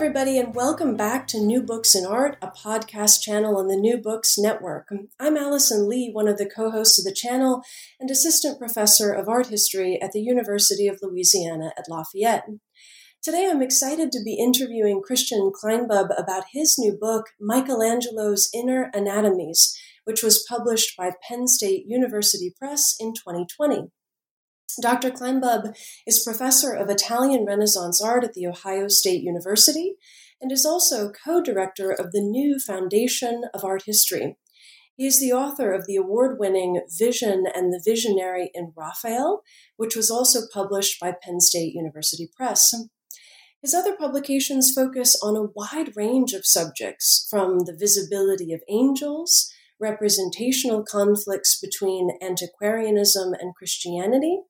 everybody, and welcome back to New Books in Art, a podcast channel on the New Books Network. I'm Allison Lee, one of the co hosts of the channel and assistant professor of art history at the University of Louisiana at Lafayette. Today, I'm excited to be interviewing Christian Kleinbub about his new book, Michelangelo's Inner Anatomies, which was published by Penn State University Press in 2020. Dr. Kleinbub is professor of Italian Renaissance art at The Ohio State University and is also co director of the new Foundation of Art History. He is the author of the award winning Vision and the Visionary in Raphael, which was also published by Penn State University Press. His other publications focus on a wide range of subjects, from the visibility of angels representational conflicts between antiquarianism and Christianity,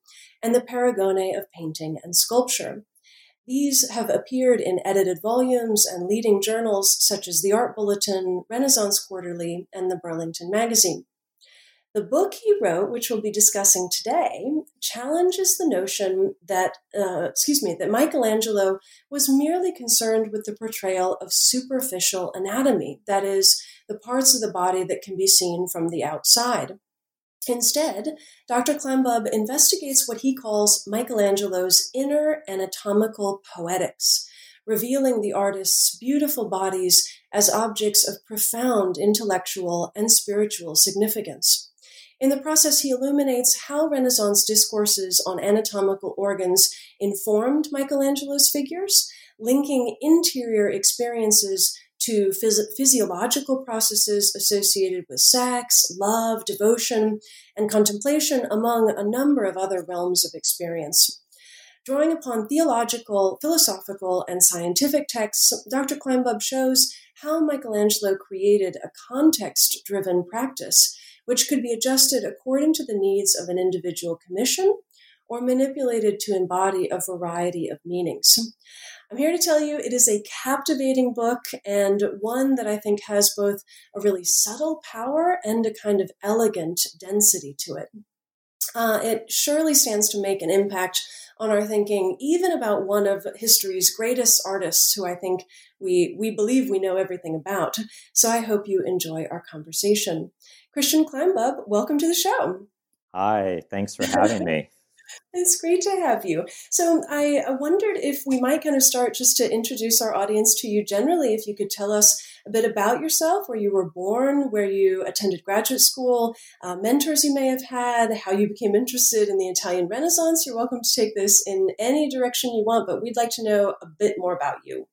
and the paragone of painting and sculpture. These have appeared in edited volumes and leading journals such as the Art Bulletin, Renaissance Quarterly, and the Burlington Magazine. The book he wrote, which we'll be discussing today, challenges the notion that, uh, excuse me, that Michelangelo was merely concerned with the portrayal of superficial anatomy, that is, the parts of the body that can be seen from the outside. Instead, Dr. Kleinbub investigates what he calls Michelangelo's inner anatomical poetics, revealing the artist's beautiful bodies as objects of profound intellectual and spiritual significance. In the process, he illuminates how Renaissance discourses on anatomical organs informed Michelangelo's figures, linking interior experiences to phys- physiological processes associated with sex, love, devotion, and contemplation, among a number of other realms of experience. Drawing upon theological, philosophical, and scientific texts, Dr. Kleinbub shows how Michelangelo created a context driven practice which could be adjusted according to the needs of an individual commission or manipulated to embody a variety of meanings. I'm here to tell you it is a captivating book and one that I think has both a really subtle power and a kind of elegant density to it. Uh, it surely stands to make an impact on our thinking, even about one of history's greatest artists who I think we, we believe we know everything about. So I hope you enjoy our conversation. Christian Kleinbub, welcome to the show. Hi, thanks for having me. It's great to have you. So, I wondered if we might kind of start just to introduce our audience to you generally. If you could tell us a bit about yourself, where you were born, where you attended graduate school, uh, mentors you may have had, how you became interested in the Italian Renaissance. You're welcome to take this in any direction you want, but we'd like to know a bit more about you.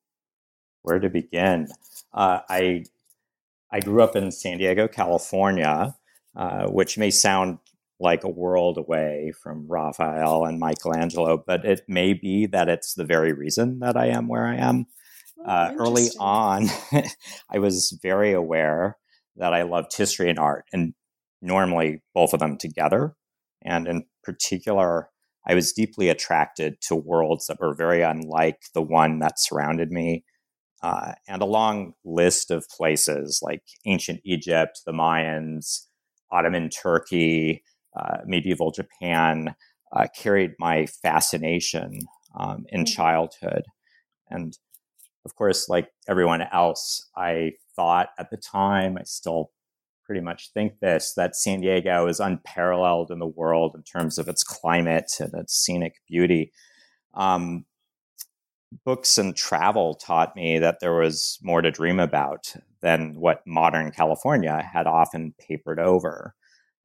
Where to begin? Uh, I I grew up in San Diego, California, uh, which may sound like a world away from Raphael and Michelangelo, but it may be that it's the very reason that I am where I am. Oh, uh, early on, I was very aware that I loved history and art, and normally both of them together. And in particular, I was deeply attracted to worlds that were very unlike the one that surrounded me uh, and a long list of places like ancient Egypt, the Mayans, Ottoman Turkey, uh, medieval Japan uh, carried my fascination um, in mm-hmm. childhood. And of course, like everyone else, I thought at the time, I still pretty much think this, that San Diego is unparalleled in the world in terms of its climate and its scenic beauty. Um, books and travel taught me that there was more to dream about than what modern California had often papered over.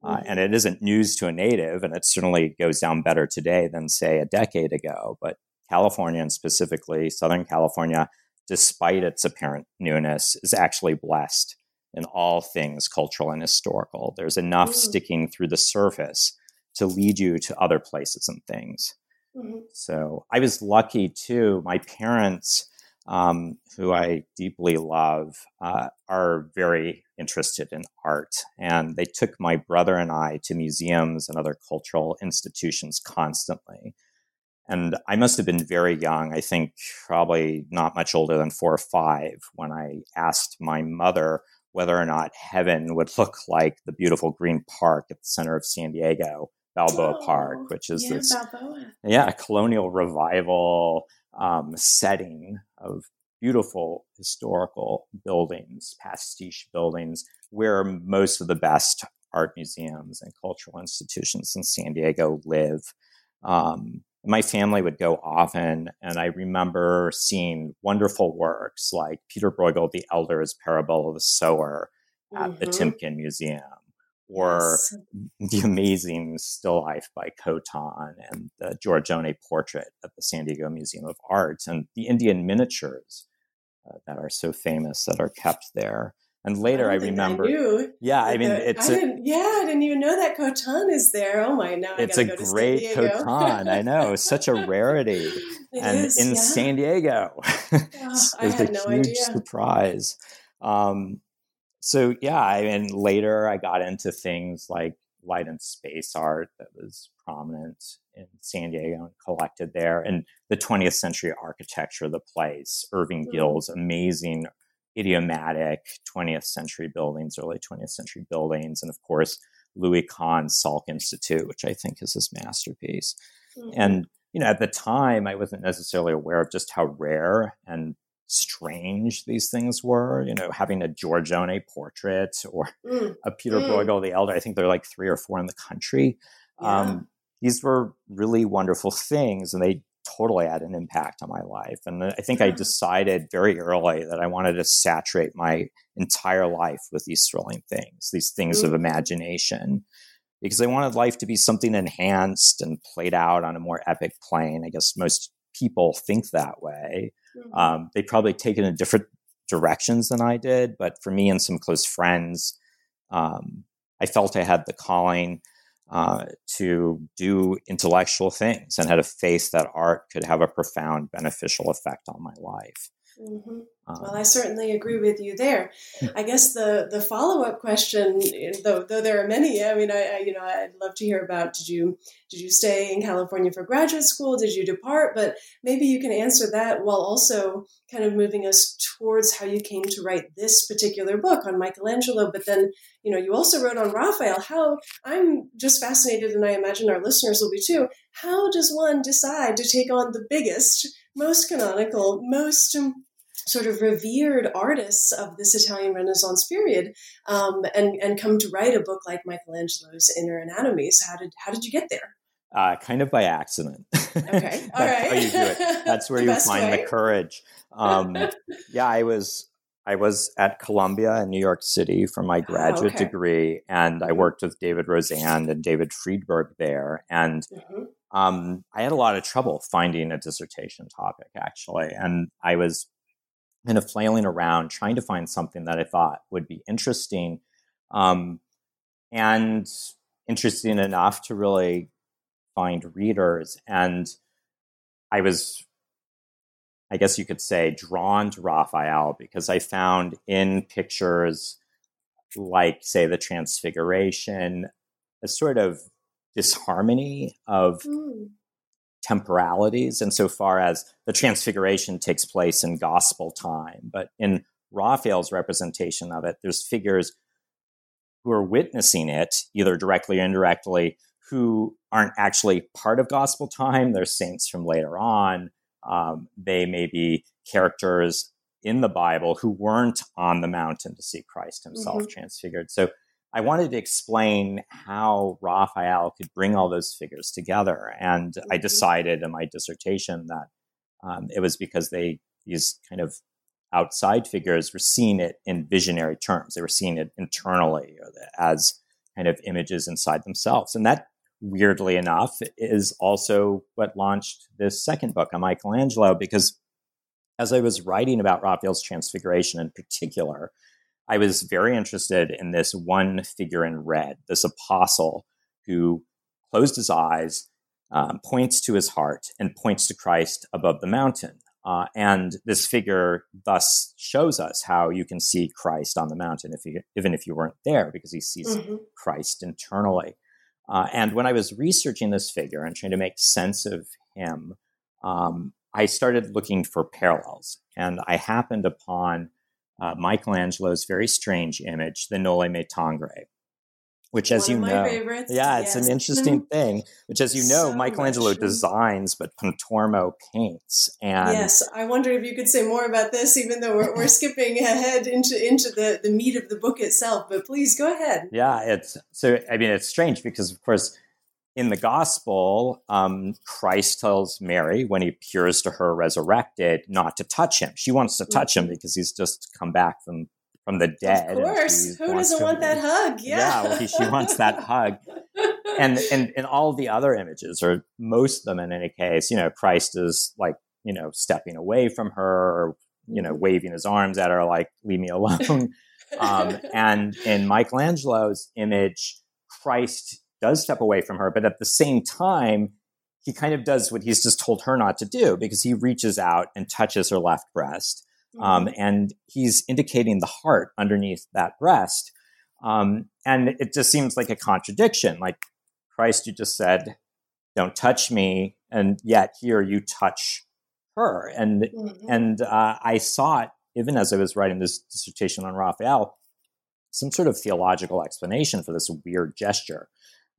Uh, and it isn't news to a native, and it certainly goes down better today than, say, a decade ago. But California, and specifically Southern California, despite its apparent newness, is actually blessed in all things cultural and historical. There's enough mm. sticking through the surface to lead you to other places and things. Mm-hmm. So I was lucky too. My parents, um, who I deeply love, uh, are very interested in art. And they took my brother and I to museums and other cultural institutions constantly. And I must have been very young, I think probably not much older than four or five, when I asked my mother whether or not heaven would look like the beautiful green park at the center of San Diego Balboa oh, Park, which is yeah, this Balboa. yeah colonial revival um, setting of beautiful historical buildings, pastiche buildings, where most of the best art museums and cultural institutions in San Diego live. Um, my family would go often, and I remember seeing wonderful works like Peter Bruegel the Elder's Parable of the Sower at mm-hmm. the Timken Museum, or yes. the amazing still life by Cotán and the Giorgione portrait at the San Diego Museum of Art, and the Indian miniatures uh, that are so famous that are kept there. And later, I, I remember. I yeah, I mean, the, it's. I a, yeah, I didn't even know that Cotán is there. Oh my! Now it's a great Cotán. I know, such a rarity, and is, in yeah. San Diego, oh, it's a no huge idea. surprise. Um, so yeah, I mean, later I got into things like light and space art that was prominent in San Diego and collected there, and the 20th century architecture of the place. Irving Mm. Gill's amazing idiomatic 20th century buildings, early 20th century buildings, and of course Louis Kahn's Salk Institute, which I think is his masterpiece. Mhm. And you know, at the time, I wasn't necessarily aware of just how rare and strange these things were. You know, having a Giorgione portrait or Mm. a Peter Mm. Bruegel the Elder. I think there are like three or four in the country. Yeah. Um, these were really wonderful things, and they totally had an impact on my life. And I think I decided very early that I wanted to saturate my entire life with these thrilling things, these things of Mhm. imagination, because I wanted life to be something enhanced and played out on a more epic plane. I guess most people think that way. Mhm. Um, they probably take it in different directions than I did, but for me and some close friends, um, I felt I had the calling uh, to do intellectual things and had a faith that art could have a profound beneficial effect on my life. Mhm. Um, Well, I certainly agree with you there. I guess the the follow up question, though though there are many, I mean, I, I you know I'd love to hear about. Did you did you stay in California for graduate school? Did you depart? But maybe you can answer that while also kind of moving us towards how you came to write this particular book on Michelangelo. But then you know you also wrote on Raphael. How I'm just fascinated, and I imagine our listeners will be too. How does one decide to take on the biggest, most canonical, most um, sort of revered artists of this Italian Renaissance period, um, and and come to write a book like Michelangelo's Inner Anatomies. How did how did you get there? uh, kind of by accident. Okay, all That's right. how you do it. That's where you find way. the courage. Um, yeah, I was I was at Columbia in New York City for my graduate Ah, okay. degree, and I worked with David Rosand and David Freedberg there, and Mhm. Um, I had a lot of trouble finding a dissertation topic actually, and I was kind of flailing around trying to find something that I thought would be interesting, um, and interesting enough to really find readers. And I was, I guess you could say, drawn to Raphael because I found in pictures like, say, the Transfiguration, a sort of disharmony of Mm. temporalities insofar as the transfiguration takes place in gospel time. But in Raphael's representation of it, there's figures who are witnessing it, either directly or indirectly, who aren't actually part of gospel time. They're saints from later on. Um, they may be characters in the Bible who weren't on the mountain to see Christ himself Mhm. transfigured. So I wanted to explain how Raphael could bring all those figures together. And I Mhm. decided in my dissertation that um, it was because they, these kind of outside figures, were seeing it in visionary terms. They were seeing it internally as kind of images inside themselves. And that, weirdly enough, is also what launched this second book on Michelangelo because as I was writing about Raphael's transfiguration in particular, I was very interested in this one figure in red, this apostle who closed his eyes, um, points to his heart, and points to Christ above the mountain. Uh, and this figure thus shows us how you can see Christ on the mountain, if you, even if you weren't there, because he sees Mhm. Christ internally. Uh, and when I was researching this figure and trying to make sense of him, um, I started looking for parallels. And I happened upon uh, Michelangelo's very strange image, the Noli Me Tangere, which as One you know favorites. yeah it's Yes. an interesting thing which as you know So michelangelo much. designs but pontormo paints and yes, I wonder if you could say more about this, even though we're, we're skipping ahead into into the, the meat of the book itself. But please go ahead. yeah it's so i mean it's strange because of course in the gospel um, christ tells mary when he appears to her resurrected not to touch him. She wants to touch him because he's just come back from from the dead of course, who doesn't want that hug? Yeah, well, he- she wants that hug. And and and all the other images or most of them in any case you know christ is like you know stepping away from her or you know waving his arms at her like leave me alone. Um, and in michelangelo's image christ does step away from her but at the same time he kind of does what he's just told her not to do because he reaches out and touches her left breast um, and he's indicating the heart underneath that breast um, and it just seems like a contradiction like christ you just said don't touch me and yet here you touch her. And Mhm. and uh, i saw it even as i was writing this dissertation on raphael some sort of theological explanation for this weird gesture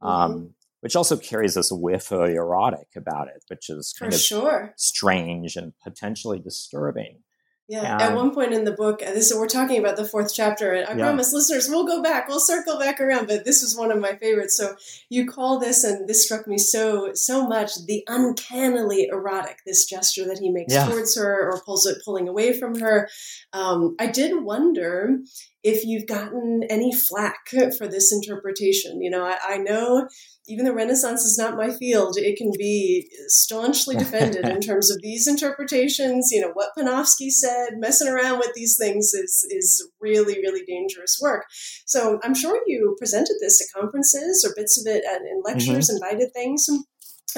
um, which also carries this whiff of erotic about it which is for kind of sure. strange and potentially disturbing Yeah. And- At one point in the book, uh, this we're talking about the fourth chapter, and I Yeah. promise listeners we'll go back, we'll circle back around. But this was one of my favorites. So you call this, and this struck me so so much, the uncannily erotic. This gesture that he makes Yeah. towards her or pulls it pulling away from her. Um, I did wonder if you've gotten any flack for this interpretation. You know, I, I know even the Renaissance is not my field, it can be staunchly defended in terms of these interpretations. You know, what Panofsky said, messing around with these things is is really, really dangerous work. So I'm sure you presented this at conferences or bits of it at, in lectures, mm-hmm. invited things. And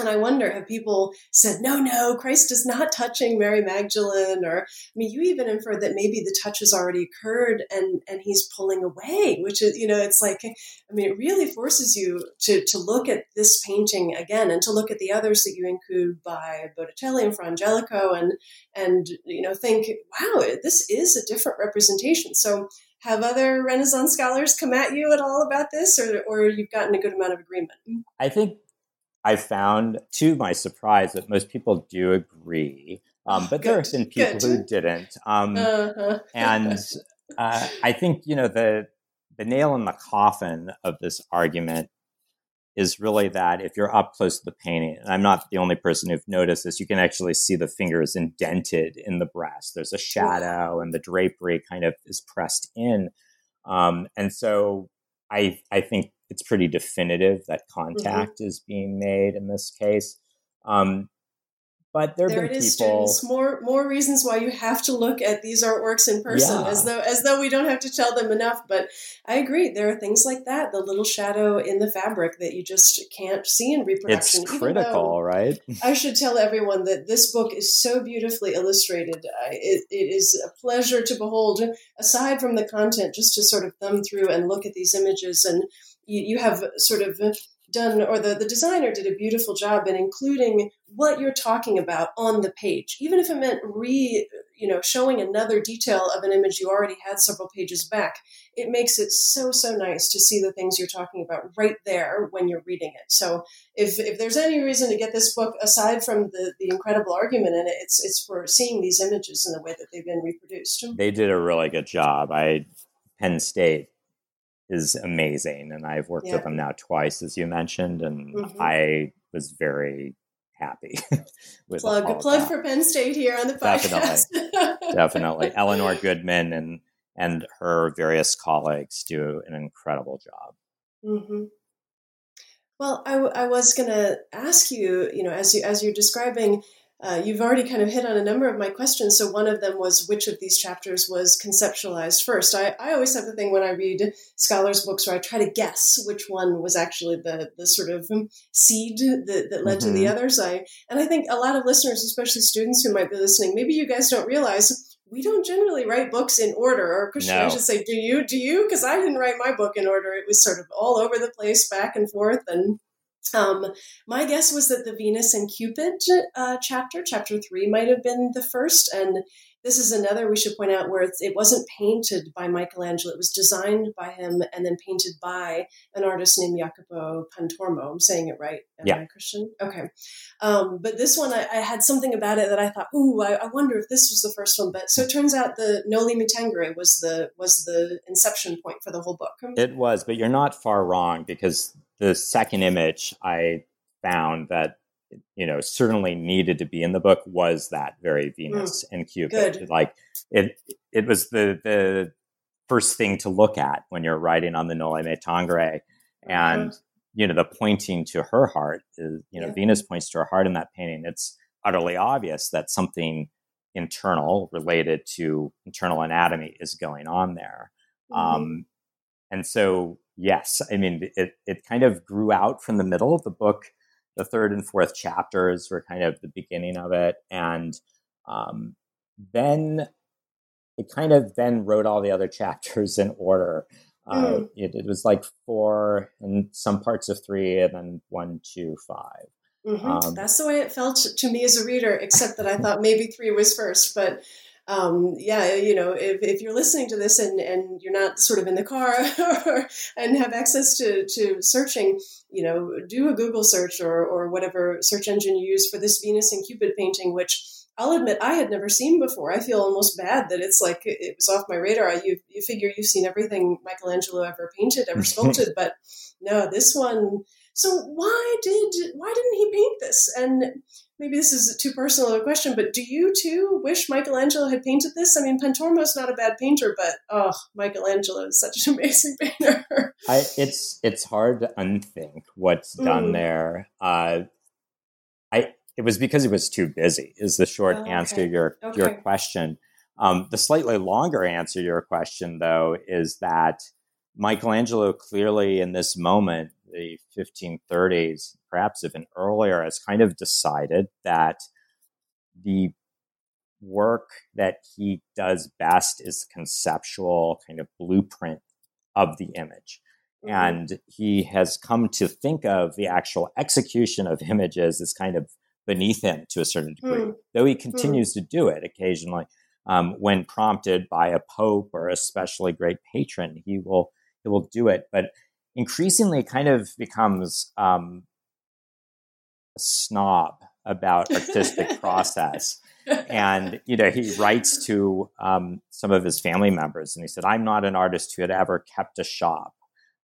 I wonder, have people said, no, no, Christ is not touching Mary Magdalene? Or, I mean, you even inferred that maybe the touch has already occurred and, and he's pulling away, which is, you know, it's like, I mean, it really forces you to, to look at this painting again and to look at the others that you include by Botticelli and Fra Angelico and, and, you know, think, wow, this is a different representation. So, have other Renaissance scholars come at you at all about this, or, or you've gotten a good amount of agreement? I think I found, to my surprise, that most people do agree. Um, but there have good, been people good. who didn't. Um, Uh-huh. and uh, I think you know the the nail in the coffin of this argument is really that if you're up close to the painting, and I'm not the only person who've noticed this, you can actually see the fingers indented in the breast. There's a shadow, and the drapery kind of is pressed in. Um, and so I I think it's pretty definitive that contact is being made in this case. Um, but there there it been is, people. students. More more reasons why you have to look at these artworks in person, Yeah. as though as though we don't have to tell them enough. But I agree, there are things like that, the little shadow in the fabric that you just can't see in It's reproduction. though- critical, right? I should tell everyone that this book is so beautifully illustrated. I it, it is a pleasure to behold. Aside from the content, just to sort of thumb through and look at these images, and you, you have sort of done, or the, the designer did a beautiful job in including what you're talking about on the page, even if it meant re, you know, showing another detail of an image you already had several pages back. It makes it so so nice to see the things you're talking about right there when you're reading it. So if if there's any reason to get this book aside from the the incredible argument in it, it's it's for seeing these images in the way that they've been reproduced. they did a really good job. I Penn State is amazing, and I've worked Yeah. with them now twice, as you mentioned, and Mhm. I was very happy with Plug plug that. for Penn State here on the podcast. definitely. Eleanor Goodman and and her various colleagues do an incredible job. hmm Well, I, w- I was going to ask you, you know, as you as you're describing, uh, you've already kind of hit on a number of my questions. So one of them was which of these chapters was conceptualized first. I, I always have the thing when I read scholars' books where I try to guess which one was actually the the sort of seed that, that led to the Mhm. others. I and I think a lot of listeners, especially students who might be listening, maybe you guys don't realize we don't generally write books in order. Or Christian, I No. should say, do you? Do you? Because I didn't write my book in order. It was sort of all over the place, back and forth, and Um, my guess was that the Venus and Cupid uh, chapter, chapter three, might have been the first, and this is another we should point out where it wasn't painted by Michelangelo. It was designed by him and then painted by an artist named Jacopo Pontormo. I'm saying it right. Am yeah. I Christian? Okay. Um, but this one, I, I, had something about it that I thought, ooh, I, I, wonder if this was the first one. But so it turns out the Noli Me Tangere was the was the inception point for the whole book. It was, but you're not far wrong because the second image I found that you know certainly needed to be in the book was that very Venus mm, and Cupid. Good. Like it, it was the the first thing to look at when you're writing on the Noli Me Tangere, and mm-hmm. you know the pointing to her heart is you know yeah. Venus points to her heart in that painting. It's utterly obvious that something internal related to internal anatomy is going on there. Mm-hmm. Um, and so yes, I mean it it kind of grew out from the middle of the book the third and fourth chapters were kind of the beginning of it. And um, then it kind of then wrote all the other chapters in order. Uh, mm. it, it, was like four and some parts of three, and then one, two, five. Mm-hmm. Um, That's the way it felt to me as a reader, except that I thought maybe three was first. But um, yeah, you know, if, if you're listening to this and, and you're not sort of in the car or, and have access to, to searching, you know, do a Google search or, or whatever search engine you use for this Venus and Cupid painting, which I'll admit I had never seen before. I feel almost bad that it's like it was off my radar. You, you figure you've seen everything Michelangelo ever painted, ever sculpted, but no, this one. So why did why didn't he paint this? And maybe this is too personal of a question, but do you too wish Michelangelo had painted this? I mean, Pontormo's not a bad painter, but oh, Michelangelo is such an amazing painter. I, it's it's hard to unthink what's done mm. there. Uh, I it was because he was too busy. Is the short oh, okay. answer to your okay. your question. Um, the slightly longer answer to your question, though, is that Michelangelo clearly in this moment the 1530s, perhaps even earlier, has kind of decided that the work that he does best is conceptual kind of blueprint of the image. Mm-hmm. And he has come to think of the actual execution of images as kind of beneath him to a certain degree, mm-hmm. though he mm-hmm. continues mm-hmm. to do it occasionally. Um, when prompted by a pope or especially great patron, he will he will do it. But increasingly kind of becomes um, a snob about artistic process. and you know he writes to um, some of his family members and he said i'm not an artist who had ever kept a shop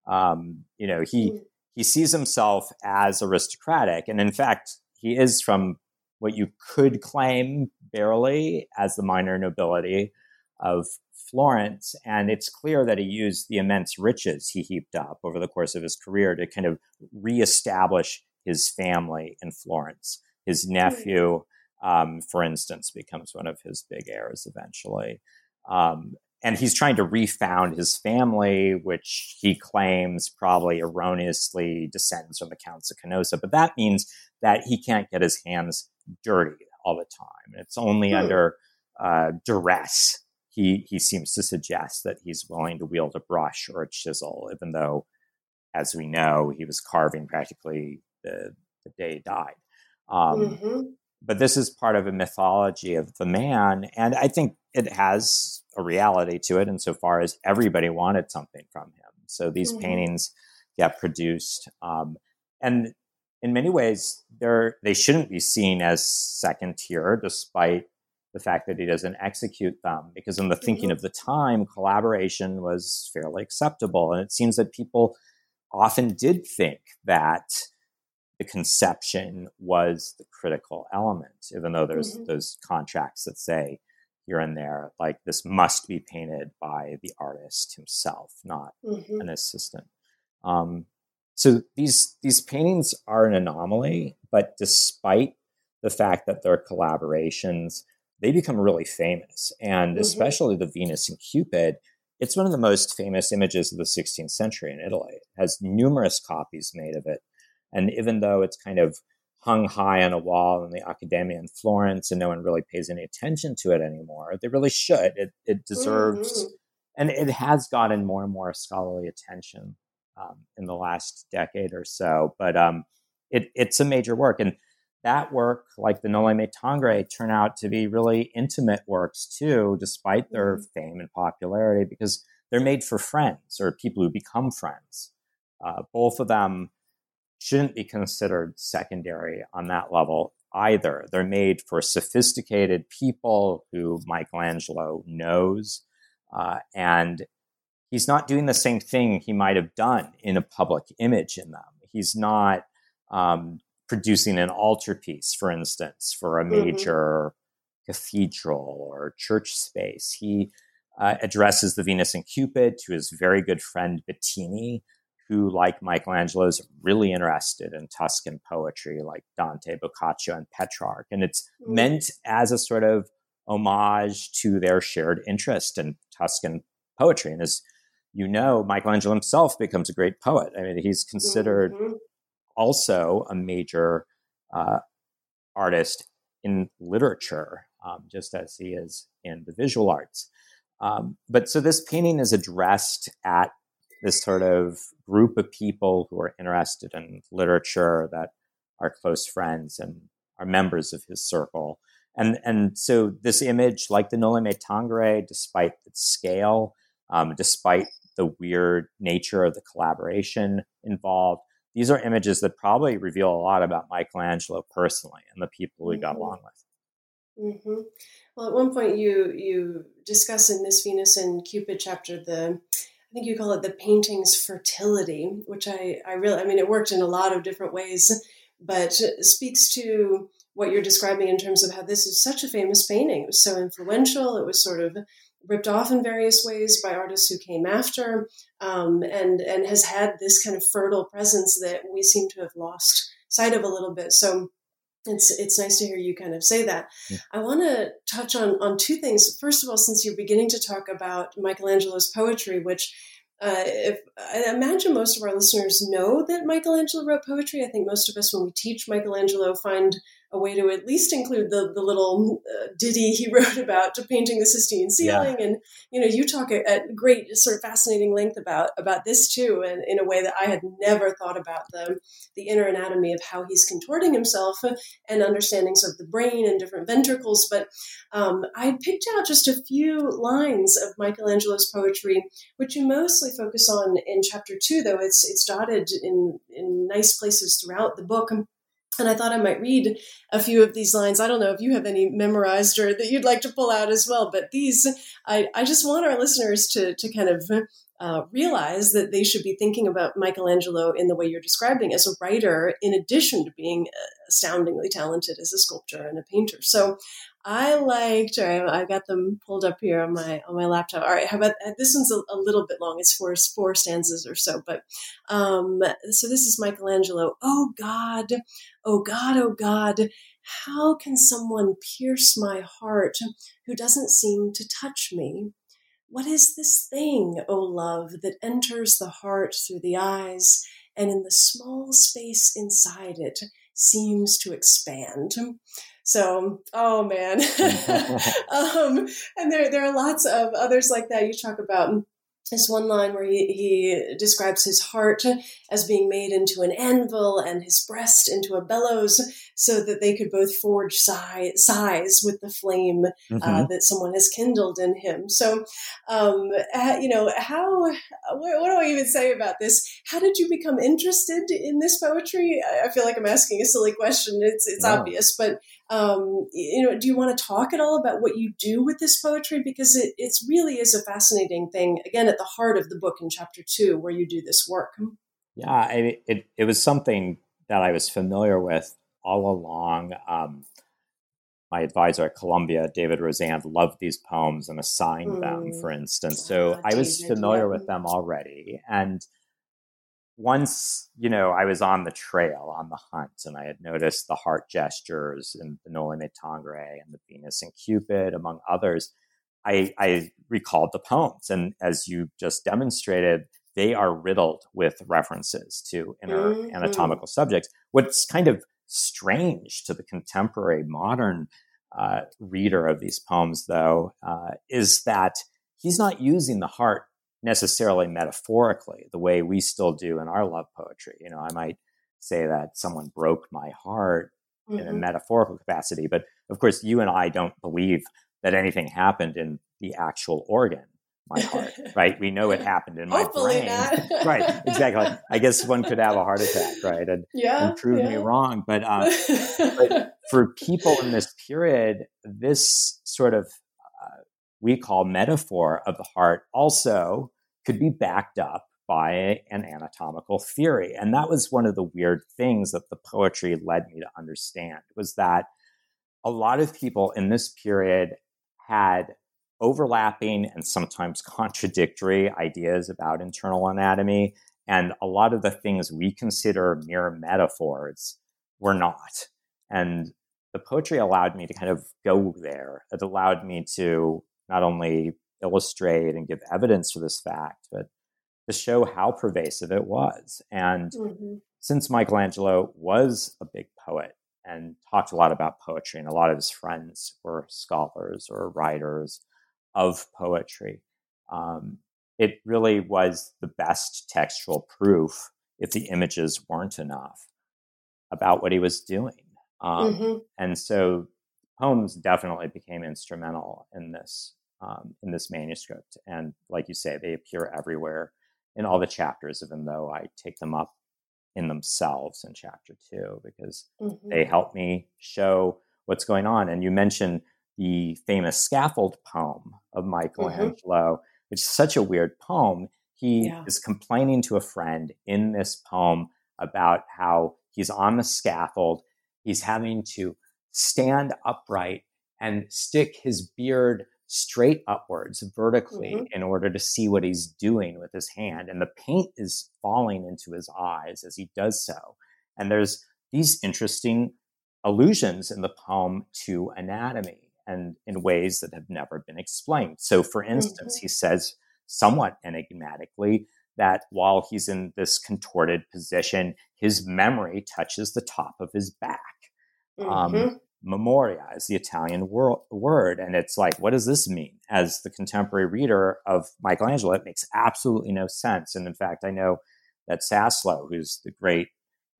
um, you know he mm. he sees himself as aristocratic and in fact he is from what you could claim barely as the minor nobility of Florence. And it's clear that he used the immense riches he heaped up over the course of his career to kind of reestablish his family in Florence. His hmm. nephew, um, for instance, becomes one of his big heirs eventually. Um, and he's trying to refound his family, which he claims probably erroneously descends from the Counts of Canossa. But that means that he can't get his hands dirty all the time. It's only hmm. under uh, duress he he seems to suggest that he's willing to wield a brush or a chisel, even though, as we know, he was carving practically the, the day he died. Um, mm-hmm. But this is part of a mythology of the man, and I think it has a reality to it insofar as everybody wanted something from him. So these mm-hmm. paintings get produced, um, and in many ways, they're they shouldn't be seen as second tier, despite the fact that he doesn't execute them because in the thinking mm-hmm. of the time collaboration was fairly acceptable and it seems that people often did think that the conception was the critical element even though there's mm-hmm. those contracts that say here and there like this must be painted by the artist himself not mm-hmm. an assistant um, so these these paintings are an anomaly but despite the fact that they're collaborations they become really famous. And mm-hmm. especially the Venus and Cupid, it's one of the most famous images of the 16th century in Italy. It has numerous copies made of it. And even though it's kind of hung high on a wall in the Accademia in Florence and no one really pays any attention to it anymore, they really should. It, it deserves, mm-hmm. and it has gotten more and more scholarly attention um, in the last decade or so. But um, it, it's a major work. And that work, like the Noli Me Tangere, turn out to be really intimate works too, despite their mm-hmm. fame and popularity, because they're made for friends or people who become friends. Uh, both of them shouldn't be considered secondary on that level either. They're made for sophisticated people who Michelangelo knows, uh, and he's not doing the same thing he might have done in a public image in them. He's not um, producing an altarpiece, for instance, for a mm-hmm. major mm-hmm. cathedral or church space. He uh, addresses the Venus and Cupid to his very good friend Bettini, who, like Michelangelo, is really interested in Tuscan poetry, like Dante, Boccaccio, and Petrarch. And it's mm-hmm. meant as a sort of homage to their shared interest in Tuscan poetry. And as you know, Michelangelo himself becomes a great poet. I mean, he's considered mm-hmm also a major uh, artist in literature, um, just as he is in the visual arts. Um, but so this painting is addressed at this sort of group of people who are interested in literature that are close friends and are members of his circle. And, and so this image, like the Noli Me Tangere, despite its scale, um, despite the weird nature of the collaboration involved, these are images that probably reveal a lot about Michelangelo personally and the people he mm-hmm. got along with. Mm-hmm. Well, at one point you you discuss in this Venus and Cupid chapter the I think you call it the painting's fertility, which I I really I mean it worked in a lot of different ways, but speaks to what you're describing in terms of how this is such a famous painting. It was so influential. It was sort of ripped off in various ways by artists who came after, um, and and has had this kind of fertile presence that we seem to have lost sight of a little bit. So it's it's nice to hear you kind of say that. Yeah. I want to touch on on two things. First of all, since you're beginning to talk about Michelangelo's poetry, which uh, if I imagine most of our listeners know that Michelangelo wrote poetry. I think most of us, when we teach Michelangelo, find a way to at least include the the little uh, ditty he wrote about to painting the Sistine ceiling, yeah. and you know you talk at great sort of fascinating length about about this too, and in a way that I had never thought about the the inner anatomy of how he's contorting himself and understandings of the brain and different ventricles. But um, I picked out just a few lines of Michelangelo's poetry, which you mostly focus on in chapter two, though it's it's dotted in in nice places throughout the book. And I thought I might read a few of these lines. I don't know if you have any memorized or that you'd like to pull out as well, but these, I, I just want our listeners to, to kind of uh, realize that they should be thinking about Michelangelo in the way you're describing as a writer, in addition to being uh, astoundingly talented as a sculptor and a painter. So I liked. All right, I got them pulled up here on my on my laptop. All right, how about uh, this one's a, a little bit long. It's four four stanzas or so, but um, so this is Michelangelo. Oh God, oh God, oh God. How can someone pierce my heart who doesn't seem to touch me? What is this thing, O love, that enters the heart through the eyes, and in the small space inside it seems to expand? So, oh man. um, and there, there are lots of others like that. You talk about this one line where he, he describes his heart as being made into an anvil and his breast into a bellows so that they could both forge sighs, sighs with the flame uh, mm-hmm. uh, that someone has kindled in him. So, um, uh, you know, how, what, what, do I even say about this? How did you become interested in this poetry? I, I feel like I'm asking a silly question. It's, it's obvious, but um, you know, do you want to talk at all about what you do with this poetry? Because it it's really is a fascinating thing. Again, at the heart of the book in chapter two, where you do this work. Yeah, I, it it was something that I was familiar with all along. Um, my advisor at Columbia, David Rosand, loved these poems and assigned mm. them, for instance. So I was familiar with them already, and once you know I was on the trail on the hunt, and I had noticed the heart gestures in the Noli Me Tangere and the Venus and Cupid, among others. I, I recalled the poems, and as you just demonstrated, they are riddled with references to inner mm-hmm. anatomical subjects. What's kind of strange to the contemporary modern uh, reader of these poems, though, uh, is that he's not using the heart necessarily metaphorically the way we still do in our love poetry. You know, I might say that someone broke my heart mm-hmm. in a mm-hmm. metaphorical capacity. But of course, you and I don't believe that anything happened in the actual organ, my heart, right? We know it happened in my Hopefully brain. Not. right, exactly. I guess one could have a heart attack, right? And, yeah, and prove yeah. me wrong. But, uh, but, for people in this period, this sort of uh, we call metaphor of the heart also could be backed up by an anatomical theory. And that was one of the weird things that the poetry led me to understand was that a lot of people in this period had overlapping and sometimes contradictory ideas about internal anatomy. And a lot of the things we consider mere metaphors were not. And the poetry allowed me to kind of go there. It allowed me to not only illustrate and give evidence for this fact, but to show how pervasive it was. And mm-hmm. since Michelangelo was a big poet and talked a lot about poetry, and a lot of his friends were scholars or writers of poetry, um, it really was the best textual proof, if the images weren't enough, about what he was doing. Um, mm-hmm. And so poems definitely became instrumental in this um, in this manuscript. And like you say, they appear everywhere in all the chapters, even though I take them up in themselves in chapter two, because mm-hmm. they help me show what's going on. And you mentioned the famous scaffold poem of mm-hmm. Michelangelo, mm-hmm. which is such a weird poem. He yeah. is complaining to a friend in this poem about how he's on the scaffold. He's having to stand upright and stick his beard straight upwards vertically mm-hmm. in order to see what he's doing with his hand. And the paint is falling into his eyes as he does so. And there's these interesting allusions in the poem to anatomy and in ways that have never been explained. So, for instance, mm-hmm. he says somewhat enigmatically that while he's in this contorted position, his memory touches the top of his back. Um, mm-hmm. Um, memoria is the Italian wor- word. And it's like, what does this mean? As the contemporary reader of Michelangelo, it makes absolutely no sense. And in fact, I know that Saslow, who's the great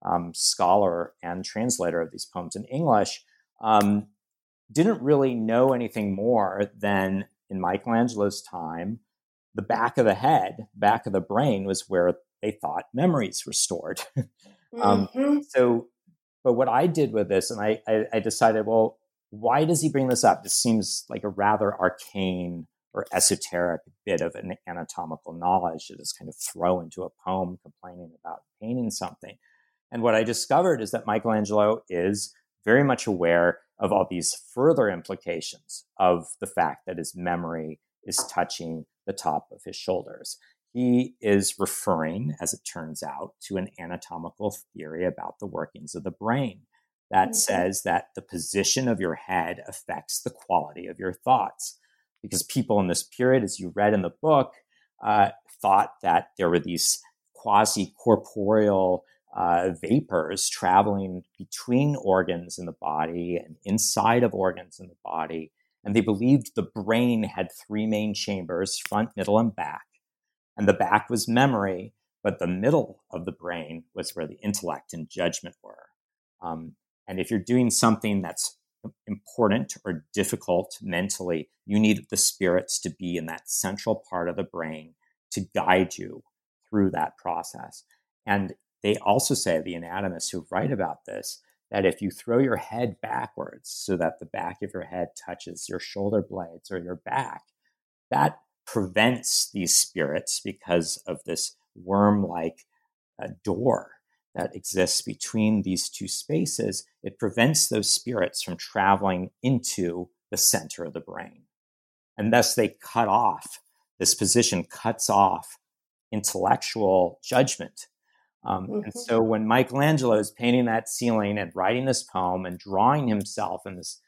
um, scholar and translator of these poems in English, um, didn't really know anything more than in Michelangelo's time, the back of the head, back of the brain was where they thought memories were stored. um, mm-hmm. So but what I did with this, and I, I, I decided, well, why does he bring this up? This seems like a rather arcane or esoteric bit of an anatomical knowledge to just kind of throw into a poem complaining about painting something. And what I discovered is that Michelangelo is very much aware of all these further implications of the fact that his memory is touching the top of his shoulders he is referring, as it turns out, to an anatomical theory about the workings of the brain that mm-hmm. says that the position of your head affects the quality of your thoughts. Because people in this period, as you read in the book, uh, thought that there were these quasi corporeal uh, vapors traveling between organs in the body and inside of organs in the body. And they believed the brain had three main chambers front, middle, and back and the back was memory, but the middle of the brain was where the intellect and judgment were. Um, and if you're doing something that's important or difficult mentally, you need the spirits to be in that central part of the brain to guide you through that process. And they also say, the anatomists who write about this, that if you throw your head backwards so that the back of your head touches your shoulder blades or your back, that prevents these spirits because of this worm like uh, door that exists between these two spaces. It prevents those spirits from traveling into the center of the brain. And thus they cut off, this position cuts off intellectual judgment. Um, mm-hmm. And so when Michelangelo is painting that ceiling and writing this poem and drawing himself in this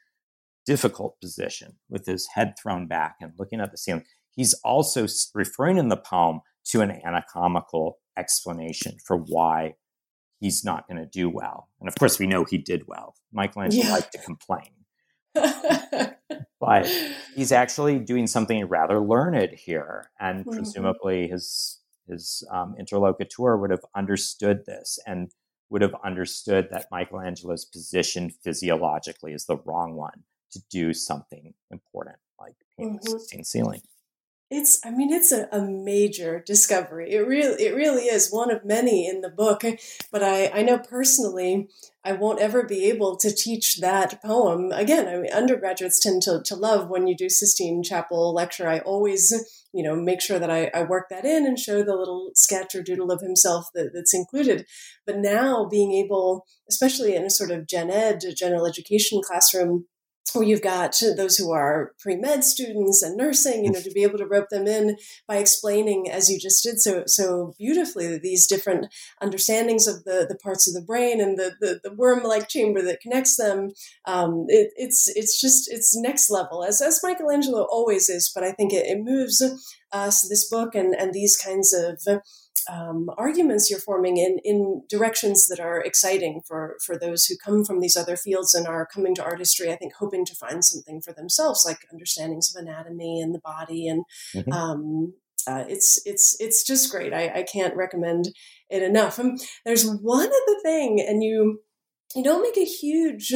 difficult position with his head thrown back and looking at the ceiling, he's also referring in the poem to an anatomical explanation for why he's not going to do well. And of course, we know he did well. Michelangelo yeah. liked to complain. but he's actually doing something rather learned here. And mm-hmm. presumably his, his um, interlocutor would have understood this. And would have understood that Michelangelo's position physiologically is the wrong one to do something important like paint the Mhm. Sistine ceiling. It's, I mean, it's a, a major discovery. It really, it really is one of many in the book. But I, I know personally, I won't ever be able to teach that poem again. I mean, undergraduates tend to, to love when you do Sistine Chapel lecture. I always, you know, make sure that I, I work that in and show the little sketch or doodle of himself that, that's included. But now being able, especially in a sort of gen ed, general education classroom, where you've got those who are pre-med students and nursing, you know, to be able to rope them in by explaining, as you just did so so beautifully, these different understandings of the the parts of the brain and the the, the worm-like chamber that connects them. Um, it, it's it's just it's next level, as as Michelangelo always is. But I think it, it moves us this book and and these kinds of um, arguments you're forming in in directions that are exciting for for those who come from these other fields and are coming to artistry. I think hoping to find something for themselves, like understandings of anatomy and the body, and Mhm. um, uh, it's it's it's just great. I, I can't recommend it enough. Um, there's one other thing, and you you don't make a huge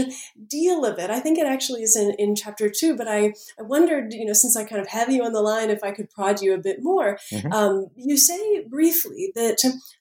deal of it. I think it actually is in, in chapter two, but I, I wondered, you know, since I kind of have you on the line, if I could prod you a bit more. Mhm. Um, you say briefly that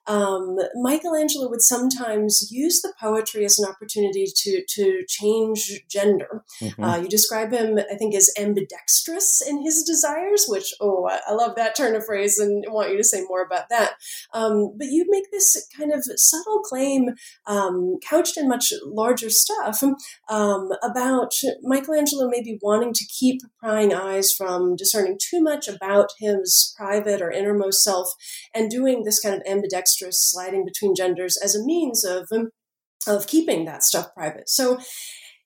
um, Michelangelo would sometimes use the poetry as an opportunity to, to change gender. Mhm. Uh, you describe him, I think, as ambidextrous in his desires, which, oh, I, I love that turn of phrase and want you to say more about that. Um, but you make this kind of subtle claim, um, couched in much larger stuff, um, about Michelangelo maybe wanting to keep prying eyes from discerning too much about his private or innermost self and doing this kind of ambidextrous sliding between genders as a means of of keeping that stuff private. So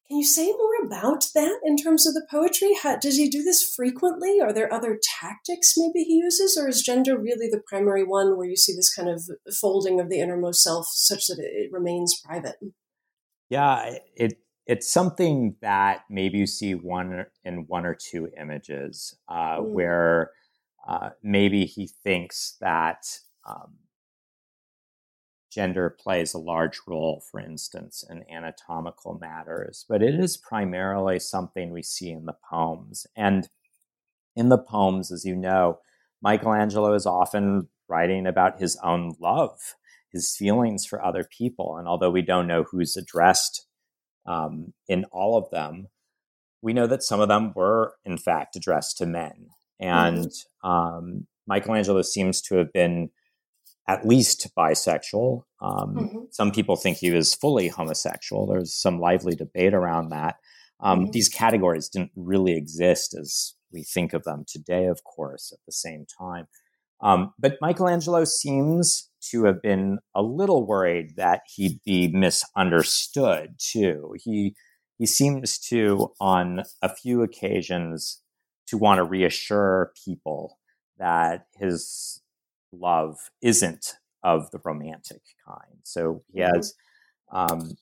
can you say more about that in terms of the poetry? How, does he do this frequently? Are there other tactics maybe he uses, or is gender really the primary one where you see this kind of folding of the innermost self such that it remains private? Yeah, it it's something that maybe you see one in one or two images uh, Mm. where uh, maybe he thinks that um, gender plays a large role, for instance, in anatomical matters, but it is primarily something we see in the poems. And in the poems, as you know, Michelangelo is often writing about his own love, his feelings for other people. And although we don't know who's addressed um, in all of them, we know that some of them were, in fact, addressed to men. And um, Michelangelo seems to have been at least bisexual. Um, Mhm. Some people think he was fully homosexual. There's some lively debate around that. Um, Mhm. These categories didn't really exist as we think of them today, of course, at the same time. Um, but Michelangelo seems to have been a little worried that he'd be misunderstood too. He he seems to, on a few occasions, to want to reassure people that his love isn't of the romantic kind. So he Mhm. has um,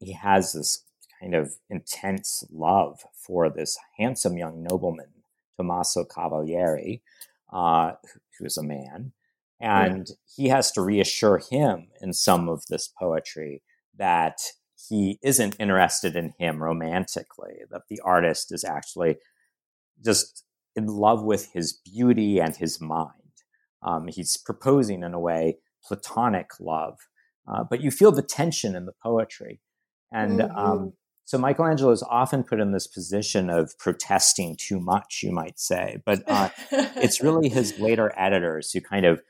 he has this kind of intense love for this handsome young nobleman, Tommaso Cavalieri, uh, who is a man, and he has to reassure him in some of this poetry that he isn't interested in him romantically, that the artist is actually just in love with his beauty and his mind. Um, he's proposing, in a way, platonic love, uh, but you feel the tension in the poetry. And Mhm. um, so Michelangelo is often put in this position of protesting too much, you might say. But uh, it's really his later editors who kind of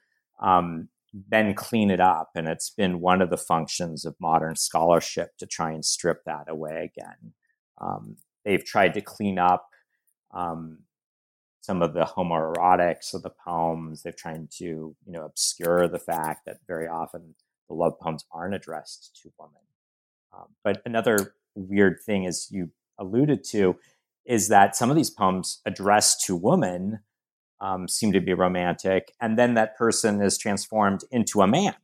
um, then clean it up. And it's been one of the functions of modern scholarship to try and strip that away again. Um, they've tried to clean up um, some of the homoerotics of the poems. They've tried to, you know, obscure the fact that very often the love poems aren't addressed to women. Um, but another weird thing, as you alluded to, is that some of these poems addressed to women um, seem to be romantic, and then that person is transformed into a man.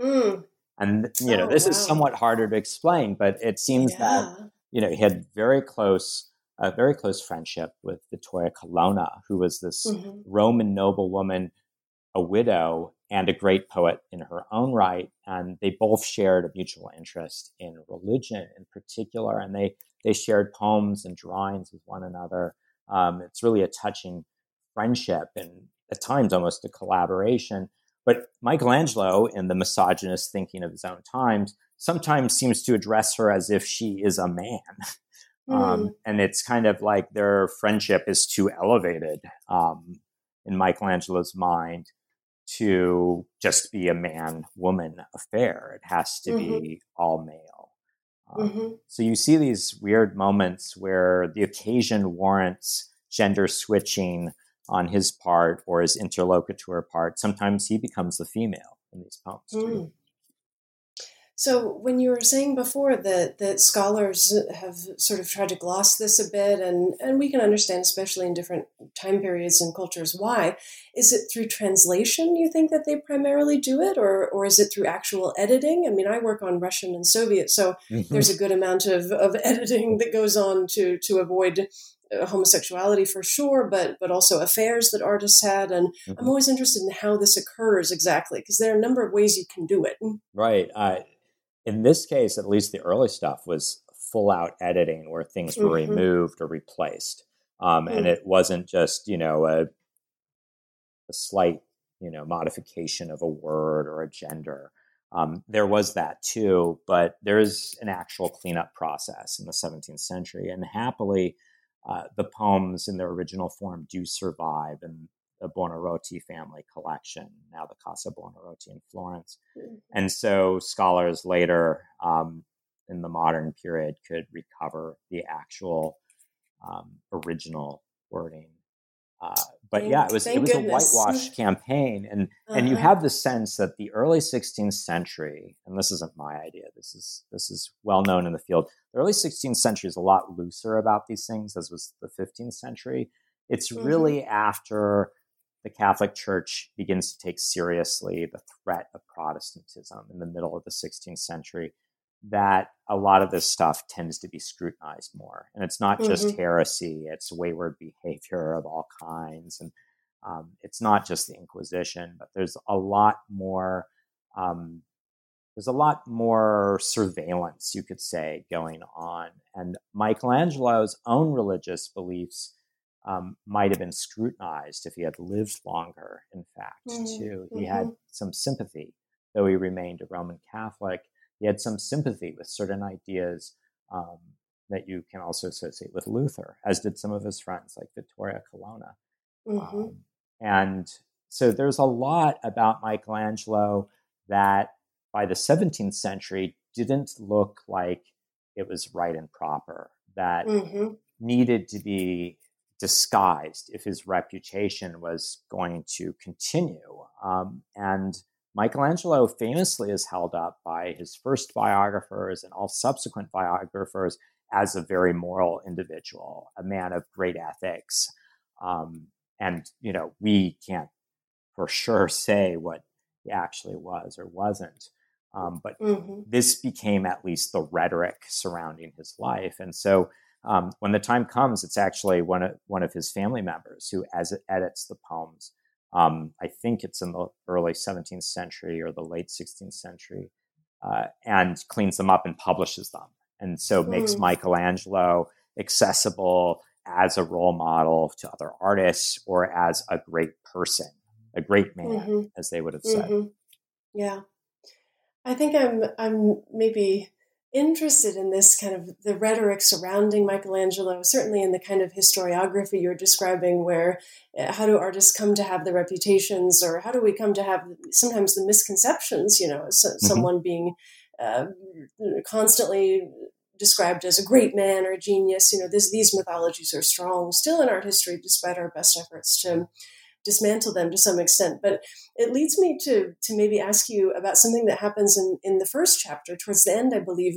Mm, And you know, Oh, this is somewhat harder to explain, but it seems that you know he had very close, a very close friendship with Vittoria Colonna, who was this Mhm. Roman noblewoman, a widow and a great poet in her own right. And they both shared a mutual interest in religion in particular, and they they shared poems and drawings with one another. Um, it's really a touching friendship and at times almost a collaboration. But Michelangelo, in the misogynist thinking of his own times, sometimes seems to address her as if she is a man. Mm. Um, and it's kind of like their friendship is too elevated um, in Michelangelo's mind to just be a man woman affair. It has to mm-hmm. be all male. Um, mm-hmm. So you see these weird moments where the occasion warrants gender switching on his part or his interlocutor part. Sometimes he becomes the female in these poems. Mm. So, when you were saying before that, that scholars have sort of tried to gloss this a bit, and, and we can understand, especially in different time periods and cultures, why, is it through translation you think that they primarily do it, or, or is it through actual editing? I mean, I work on Russian and Soviet, so mm-hmm. there's a good amount of, of editing that goes on to, to avoid homosexuality for sure, but but also affairs that artists had, and mm-hmm. I'm always interested in how this occurs exactly because there are a number of ways you can do it. Right. Uh, in this case, at least the early stuff was full out editing where things were mm-hmm. removed or replaced. Um, mm-hmm. And mm. it wasn't just, you know, a, a, slight, you know, modification of a word or a gender. Um, there was that too, but there's an actual cleanup process in the 17th century. And happily, uh, the poems in their original form do survive, in the Buonarroti family collection, now the Casa Buonarroti in Florence. Mm-hmm. And so scholars later um, in the modern period could recover the actual um, original wording. Uh, but thank, yeah, it was it was goodness. a whitewash campaign, and uh-huh. and you uh-huh. have the sense that the early 16th century, and this isn't my idea. This is this is well known in the field. The early 16th century is a lot looser about these things, as was the 15th century. It's mm-hmm. really after the Catholic Church begins to take seriously the threat of Protestantism in the middle of the 16th century, that a lot of this stuff tends to be scrutinized more. And it's not just mm-hmm. heresy, it's wayward behavior of all kinds. And um, it's not just the Inquisition, but there's a lot more. Um, there's a lot more surveillance, you could say, going on. And Michelangelo's own religious beliefs um, might have been scrutinized if he had lived longer, in fact, mm-hmm. too. He mm-hmm. had some sympathy, though he remained a Roman Catholic. He had some sympathy with certain ideas um, that you can also associate with Luther, as did some of his friends like Vittoria Colonna. Mm-hmm. Um, and so there's a lot about Michelangelo that by the 17th century didn't look like it was right and proper, that mm-hmm. needed to be disguised if his reputation was going to continue. Um, and Michelangelo famously is held up by his first biographers and all subsequent biographers as a very moral individual, a man of great ethics. Um, and, you know, we can't for sure say what he actually was or wasn't. Um, but mm-hmm. this became at least the rhetoric surrounding his life. And so um, when the time comes, it's actually one of one of his family members who as edits the poems. Um, I think it's in the early 17th century or the late 16th century, uh, and cleans them up and publishes them, and so mm. makes Michelangelo accessible as a role model to other artists or as a great person, a great man, mm-hmm. as they would have said. Mm-hmm. Yeah, I think I'm I'm maybe interested in this kind of the rhetoric surrounding Michelangelo, certainly in the kind of historiography you're describing, where uh, how do artists come to have the reputations, or how do we come to have sometimes the misconceptions, you know, so, mm-hmm. someone being uh, constantly described as a great man or a genius. You know, this, these mythologies are strong still in art history, despite our best efforts to dismantle them to some extent. But it leads me to to maybe ask you about something that happens in in the first chapter, towards the end, I believe,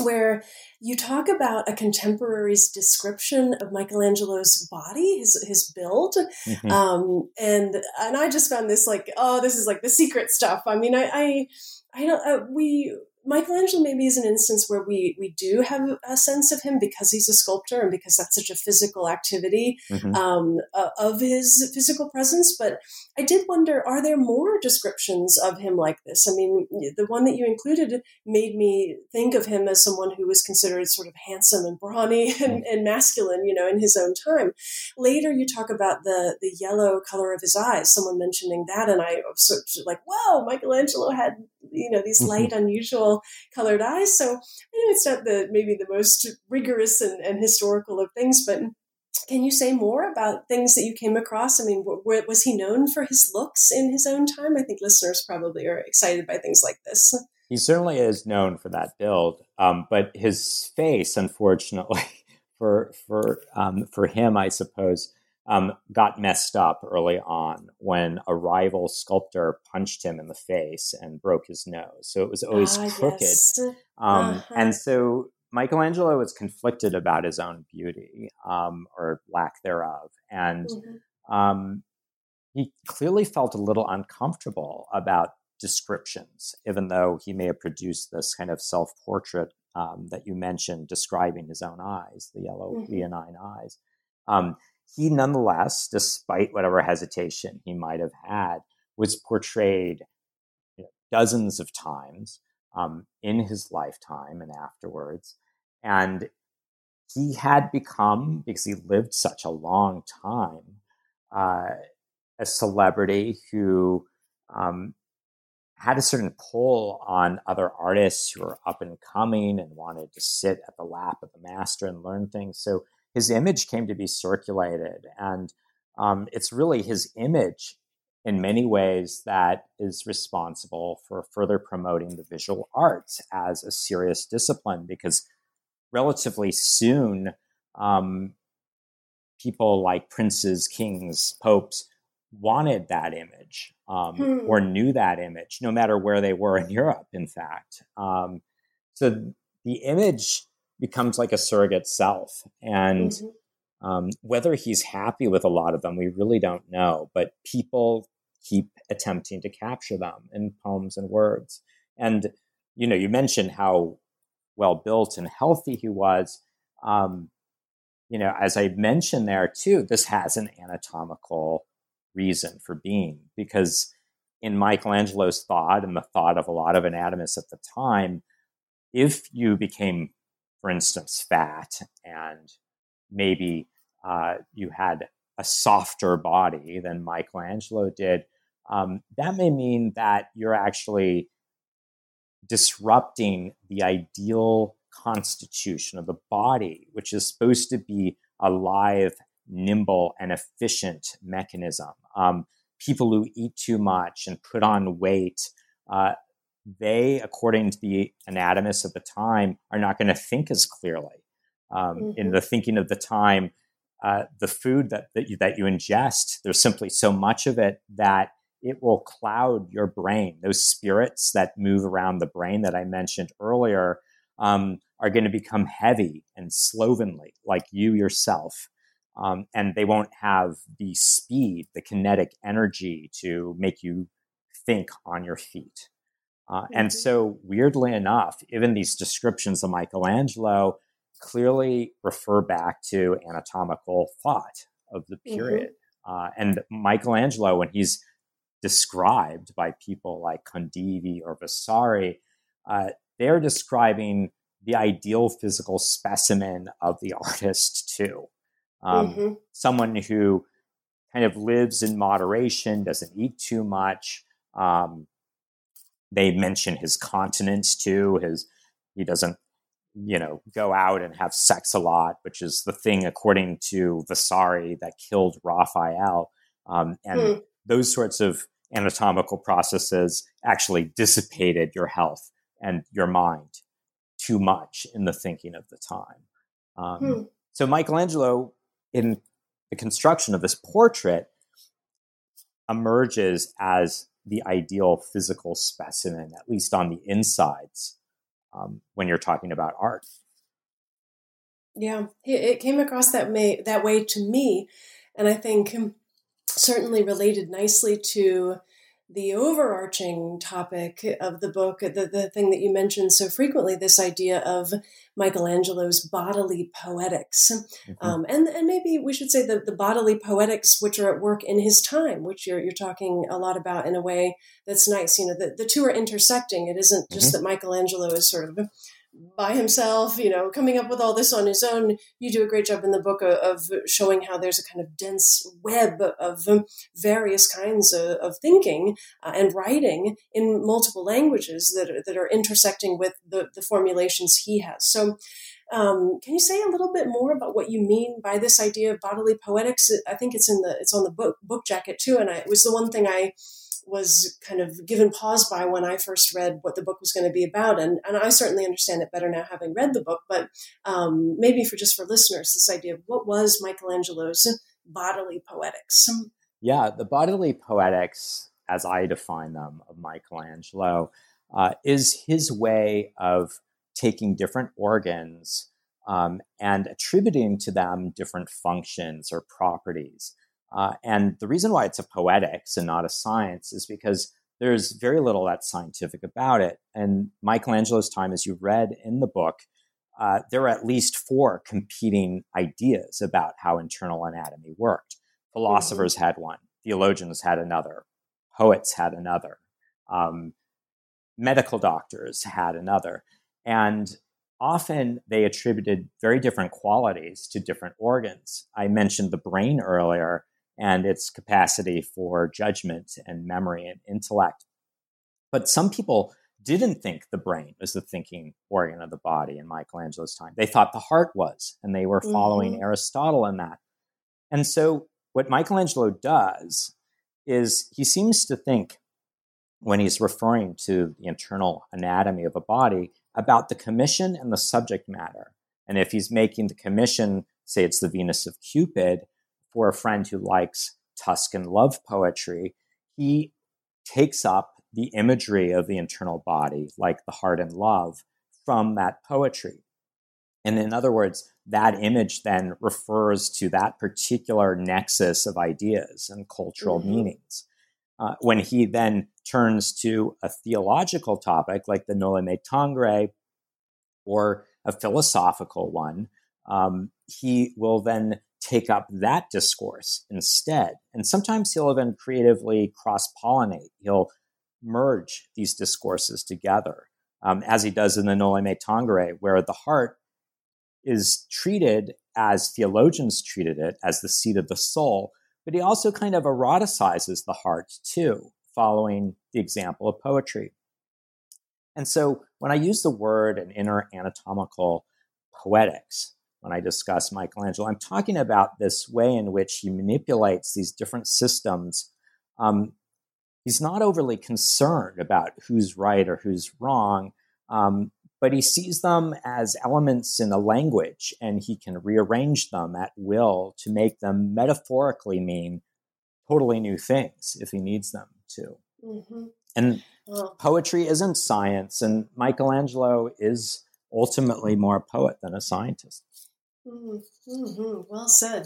where you talk about a contemporary's description of Michelangelo's body, his his build, mm-hmm. um, and and I just found this like, oh, this is like the secret stuff. I mean, I I, I don't uh, we Michelangelo maybe is an instance where we we do have a sense of him because he's a sculptor and because that's such a physical activity mm-hmm. um, uh, of his physical presence. But I did wonder, are there more descriptions of him like this? I mean, the one that you included made me think of him as someone who was considered sort of handsome and brawny and, and masculine, you know, in his own time. Later, you talk about the the yellow color of his eyes. Someone mentioning that, and I was sort of like, "Wow, Michelangelo had you know these mm-hmm. light, unusual colored eyes." So I know it's not the maybe the most rigorous and, and historical of things, but can you say more about things that you came across? I mean, was he known for his looks in his own time? I think listeners probably are excited by things like this. He certainly is known for that build, um, but his face, unfortunately, for for um, for him, I suppose, um, got messed up early on when a rival sculptor punched him in the face and broke his nose. So it was always ah, crooked, yes. um, uh-huh. and so Michelangelo was conflicted about his own beauty um, or lack thereof, and mm-hmm. Um, he clearly felt a little uncomfortable about descriptions, even though he may have produced this kind of self portrait um, that you mentioned describing his own eyes, the yellow mm-hmm. leonine eyes. Um, he nonetheless, despite whatever hesitation he might have had, was portrayed you know, dozens of times um, in his lifetime and afterwards. And he had become, because he lived such a long time, uh, a celebrity who um, had a certain pull on other artists who were up and coming and wanted to sit at the lap of the master and learn things. So his image came to be circulated. And um, it's really his image in many ways that is responsible for further promoting the visual arts as a serious discipline because relatively soon um, people like princes, kings, popes wanted that image um, hmm. or knew that image, no matter where they were in Europe, in fact. Um, so the image becomes like a surrogate self. And mm-hmm. um, whether he's happy with a lot of them, we really don't know. But people keep attempting to capture them in poems and words. And, you know, you mentioned how well built and healthy he was. Um, you know, as I mentioned there too, this has an anatomical reason for being because in Michelangelo's thought and the thought of a lot of anatomists at the time, if you became, for instance, fat and maybe uh, you had a softer body than Michelangelo did, um, that may mean that you're actually disrupting the ideal constitution of the body, which is supposed to be alive nimble and efficient mechanism. Um, people who eat too much and put on weight, uh, they, according to the anatomists of the time, are not going to think as clearly. Um, mm-hmm. In the thinking of the time, uh, the food that, that you, that you ingest, there's simply so much of it that it will cloud your brain. Those spirits that move around the brain that I mentioned earlier um, are going to become heavy and slovenly, like you yourself um, and they won't have the speed, the kinetic energy to make you think on your feet. Uh, mm-hmm. And so, weirdly enough, even these descriptions of Michelangelo clearly refer back to anatomical thought of the mm-hmm. period. Mm-hmm. Uh, and Michelangelo, when he's described by people like Condivi or Vasari, uh, they're describing the ideal physical specimen of the artist too um, mm-hmm. someone who kind of lives in moderation, doesn't eat too much. Um, they mention his continence too. His he doesn't, you know, go out and have sex a lot, which is the thing according to Vasari that killed Raphael. Um, and mm. those sorts of anatomical processes actually dissipated your health and your mind too much in the thinking of the time. Um, hmm. So Michelangelo in the construction of this portrait emerges as the ideal physical specimen, at least on the insides, um, when you're talking about art. Yeah, it came across that may, that way to me, and I think certainly related nicely to the overarching topic of the book, the, the thing that you mentioned so frequently, this idea of Michelangelo's bodily poetics. Mm-hmm. Um, and, and maybe we should say the, the bodily poetics which are at work in his time, which you're, you're talking a lot about in a way that's nice. You know, the, the two are intersecting. It isn't just mm-hmm. that Michelangelo is sort of by himself, you know, coming up with all this on his own. You do a great job in the book of, showing how there's a kind of dense web of various kinds of, of thinking uh, and writing in multiple languages that are, that are intersecting with the, the formulations he has. So, um, can you say a little bit more about what you mean by this idea of bodily poetics? I think it's in the it's on the book book jacket too, and I, it was the one thing I was kind of given pause by when I first read what the book was going to be about. And, and I certainly understand it better now having read the book, but um, maybe for just for listeners, this idea of what was Michelangelo's bodily poetics? Yeah, the bodily poetics, as I define them, of Michelangelo, uh, is his way of taking different organs um, and attributing to them different functions or properties. Uh, and the reason why it's a poetics and not a science is because there's very little that's scientific about it. And Michelangelo's time, as you read in the book, uh, there were at least four competing ideas about how internal anatomy worked. Philosophers mm-hmm. had one, theologians had another, poets had another, um, medical doctors had another. And often they attributed very different qualities to different organs. I mentioned the brain earlier and its capacity for judgment and memory and intellect. But some people didn't think the brain was the thinking organ of the body in Michelangelo's time. They thought the heart was, and they were following mm-hmm. Aristotle in that. And so, what Michelangelo does is he seems to think, when he's referring to the internal anatomy of a body, about the commission and the subject matter. And if he's making the commission, say it's the Venus of Cupid, for a friend who likes Tuscan love poetry, he takes up the imagery of the internal body, like the heart and love, from that poetry. And in other words, that image then refers to that particular nexus of ideas and cultural mm-hmm. meanings. Uh, when he then turns to a theological topic like the Noli Me Tangere or a philosophical one, um, he will then take up that discourse instead. And sometimes he'll even creatively cross pollinate. He'll merge these discourses together, um, as he does in the Noli Me Tangere, where the heart is treated as theologians treated it, as the seat of the soul, but he also kind of eroticizes the heart too, following the example of poetry. And so when I use the word an inner anatomical poetics, when I discuss Michelangelo. I'm talking about this way in which he manipulates these different systems. Um, he's not overly concerned about who's right or who's wrong, um, but he sees them as elements in a language and he can rearrange them at will to make them metaphorically mean totally new things if he needs them to. Mm-hmm. And poetry isn't science, and Michelangelo is ultimately more a poet than a scientist. Mm-hmm. mm-hmm. Well said.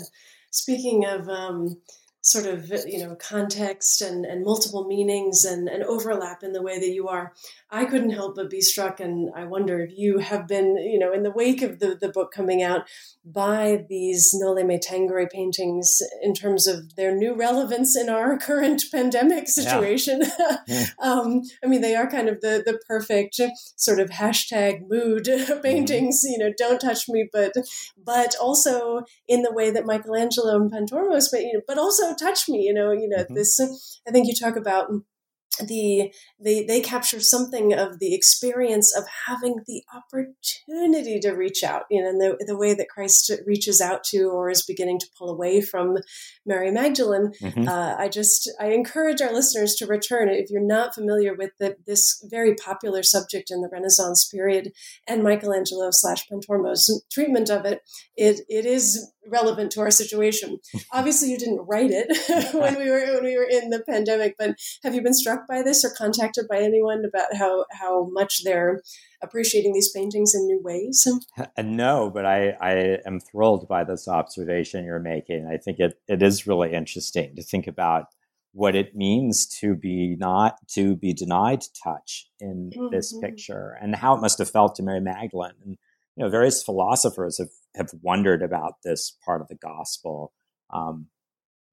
Speaking of um, sort of you know context and, and multiple meanings and, and overlap in the way that you are, I couldn't help but be struck, and I wonder if you have been you know in the wake of the, the book coming out by these Noli Me Tangere paintings in terms of their new relevance in our current pandemic situation. Yeah. Yeah. um, I mean, they are kind of the, the perfect sort of hashtag mood paintings, mm-hmm. you know, don't touch me, but, but also in the way that Michelangelo and Pontormo's, but, you know, but also touch me, you know, you know, mm-hmm. this, I think you talk about the they they capture something of the experience of having the opportunity to reach out you know and the, the way that christ reaches out to or is beginning to pull away from mary magdalene mm-hmm. uh, i just i encourage our listeners to return if you're not familiar with the, this very popular subject in the renaissance period and michelangelo slash pontormo's treatment of it it, it is relevant to our situation obviously you didn't write it when we were when we were in the pandemic but have you been struck by this or contacted by anyone about how how much they're appreciating these paintings in new ways? Uh, no, but I, I am thrilled by this observation you're making. I think it, it is really interesting to think about what it means to be not to be denied touch in mm-hmm. this picture and how it must have felt to Mary Magdalene. And you know, various philosophers have have wondered about this part of the gospel. Um,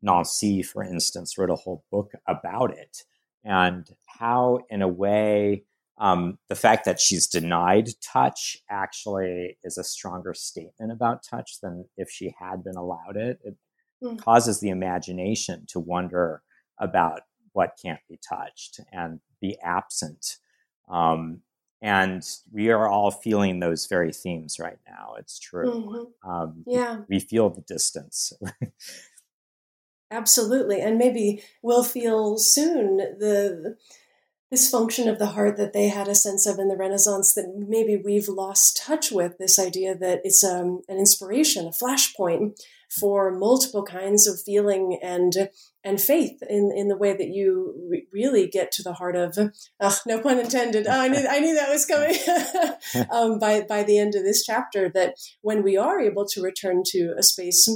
Nancy, for instance, wrote a whole book about it and how, in a way, um, the fact that she's denied touch actually is a stronger statement about touch than if she had been allowed it. It mm. causes the imagination to wonder about what can't be touched and be absent. Um, and we are all feeling those very themes right now. It's true. Mm-hmm. Um, yeah. We feel the distance. Absolutely. And maybe we'll feel soon the this function of the heart that they had a sense of in the Renaissance that maybe we've lost touch with this idea that it's um, an inspiration, a flashpoint for multiple kinds of feeling and and faith in in the way that you re- really get to the heart of oh, no pun intended. Oh, I knew I knew that was coming. Um, by by the end of this chapter that when we are able to return to a space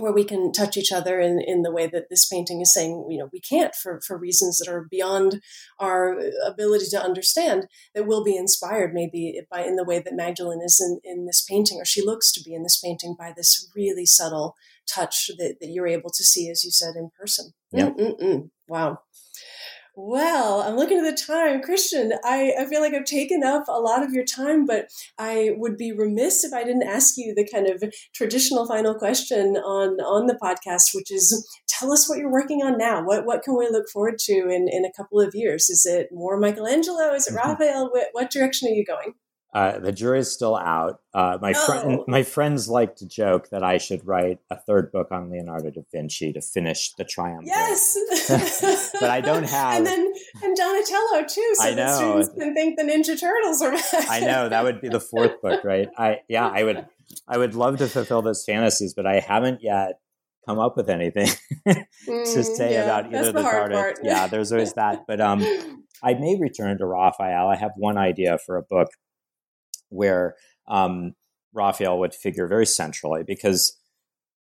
where we can touch each other in, in the way that this painting is saying, you know, we can't for, for reasons that are beyond our ability to understand, that will be inspired maybe by in the way that Magdalene is in, in this painting, or she looks to be in this painting by this really subtle touch that, that you're able to see, as you said, in person. Yeah. Wow. Well, I'm looking at the time. Christian, I, I feel like I've taken up a lot of your time, but I would be remiss if I didn't ask you the kind of traditional final question on, on the podcast, which is tell us what you're working on now. What, what can we look forward to in, in a couple of years? Is it more Michelangelo? Is it mm-hmm. Raphael? What, what direction are you going? Uh, the jury's still out. Uh, my oh. friend, my friends like to joke that I should write a third book on Leonardo da Vinci to finish the triumph. Yes, but I don't have. And then and Donatello too. So I know. the students can think the Ninja Turtles are. I know that would be the fourth book, right? I yeah, I would, I would love to fulfill those fantasies, but I haven't yet come up with anything to mm, say yeah, about either the, the artist. Yeah, there's always that. But um, I may return to Raphael. I have one idea for a book where um, Raphael would figure very centrally because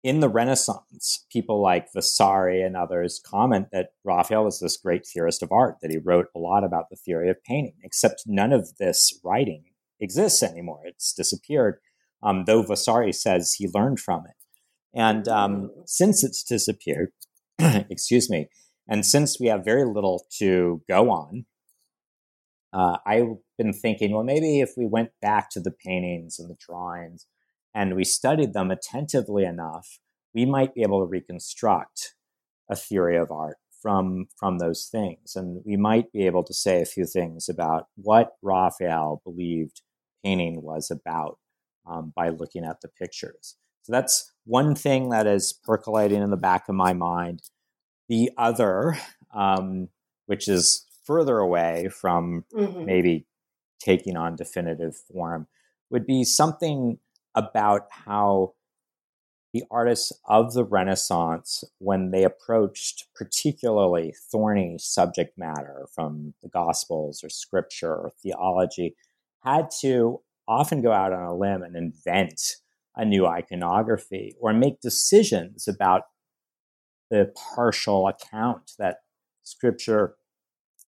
in the Renaissance, people like Vasari and others comment that Raphael was this great theorist of art, that he wrote a lot about the theory of painting, except none of this writing exists anymore. It's disappeared, um, though Vasari says he learned from it. And um, since it's disappeared, excuse me, and since we have very little to go on, uh, I've been thinking, well, maybe if we went back to the paintings and the drawings and we studied them attentively enough, we might be able to reconstruct a theory of art from from those things, and we might be able to say a few things about what Raphael believed painting was about um, by looking at the pictures. So that's one thing that is percolating in the back of my mind. The other, um, which is further away from mm-hmm. maybe taking on definitive form would be something about how the artists of the Renaissance, when they approached particularly thorny subject matter from the Gospels or scripture or theology, had to often go out on a limb and invent a new iconography or make decisions about the partial account that scripture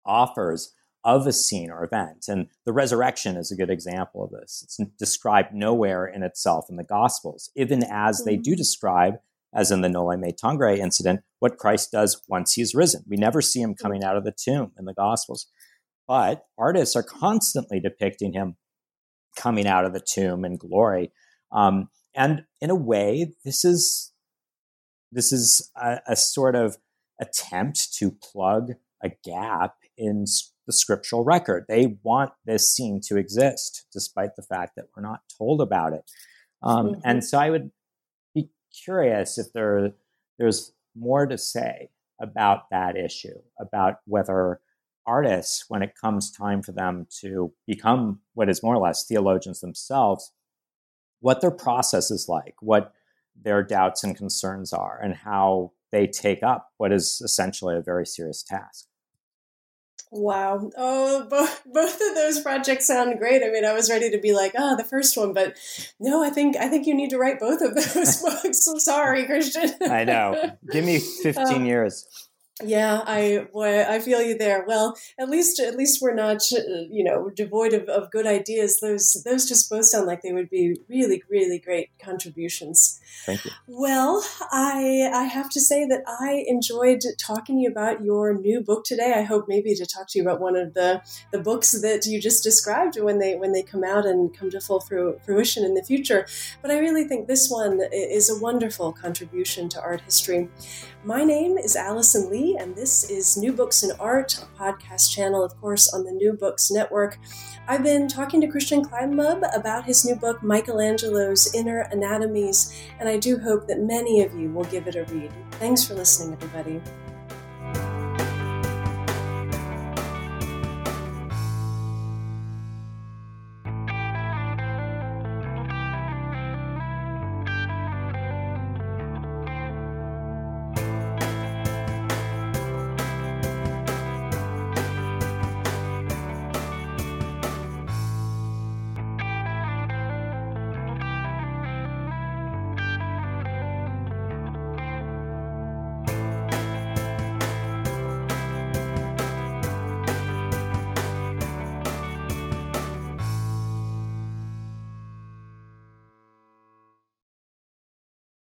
offers of a scene or event. And the resurrection is a good example of this. It's described nowhere in itself in the Gospels, even as they do mm-hmm. describe, as in the Noli Me Tangere incident, what Christ does once he's risen. We never see him coming out of the tomb in the Gospels. But artists are constantly depicting him coming out of the tomb in glory. Um, and in a way, this is this is a, a sort of attempt to plug a gap in the scriptural record. They want this scene to exist, despite the fact that we're not told about it. Um, mm-hmm. And so I would be curious if there there's more to say about that issue, about whether artists, when it comes time for them to become what is more or less theologians themselves, what their process is like, what their doubts and concerns are, and how they take up what is essentially a very serious task. Wow. Oh, both, both of those projects sound great. I mean, I was ready to be like, oh, the first one, but no, I think I think you need to write both of those books. So sorry, Christian. I know. Give me 15 um, years. Yeah, I boy, I feel you there. Well, at least at least we're not uh, you know devoid of, of good ideas. Those those just both sound like they would be really really great contributions. Thank you. Well, I I have to say that I enjoyed talking to you about your new book today. I hope maybe to talk to you about one of the the books that you just described when they when they come out and come to full fruition in the future. But I really think this one is a wonderful contribution to art history. My name is Allison Leigh, and this is New Books in Art, a podcast channel, of course, on the New Books Network. I've been talking to Christian Kleinbub about his new book, Michelangelo's Inner Anatomies, and I do hope that many of you will give it a read. Thanks for listening, everybody.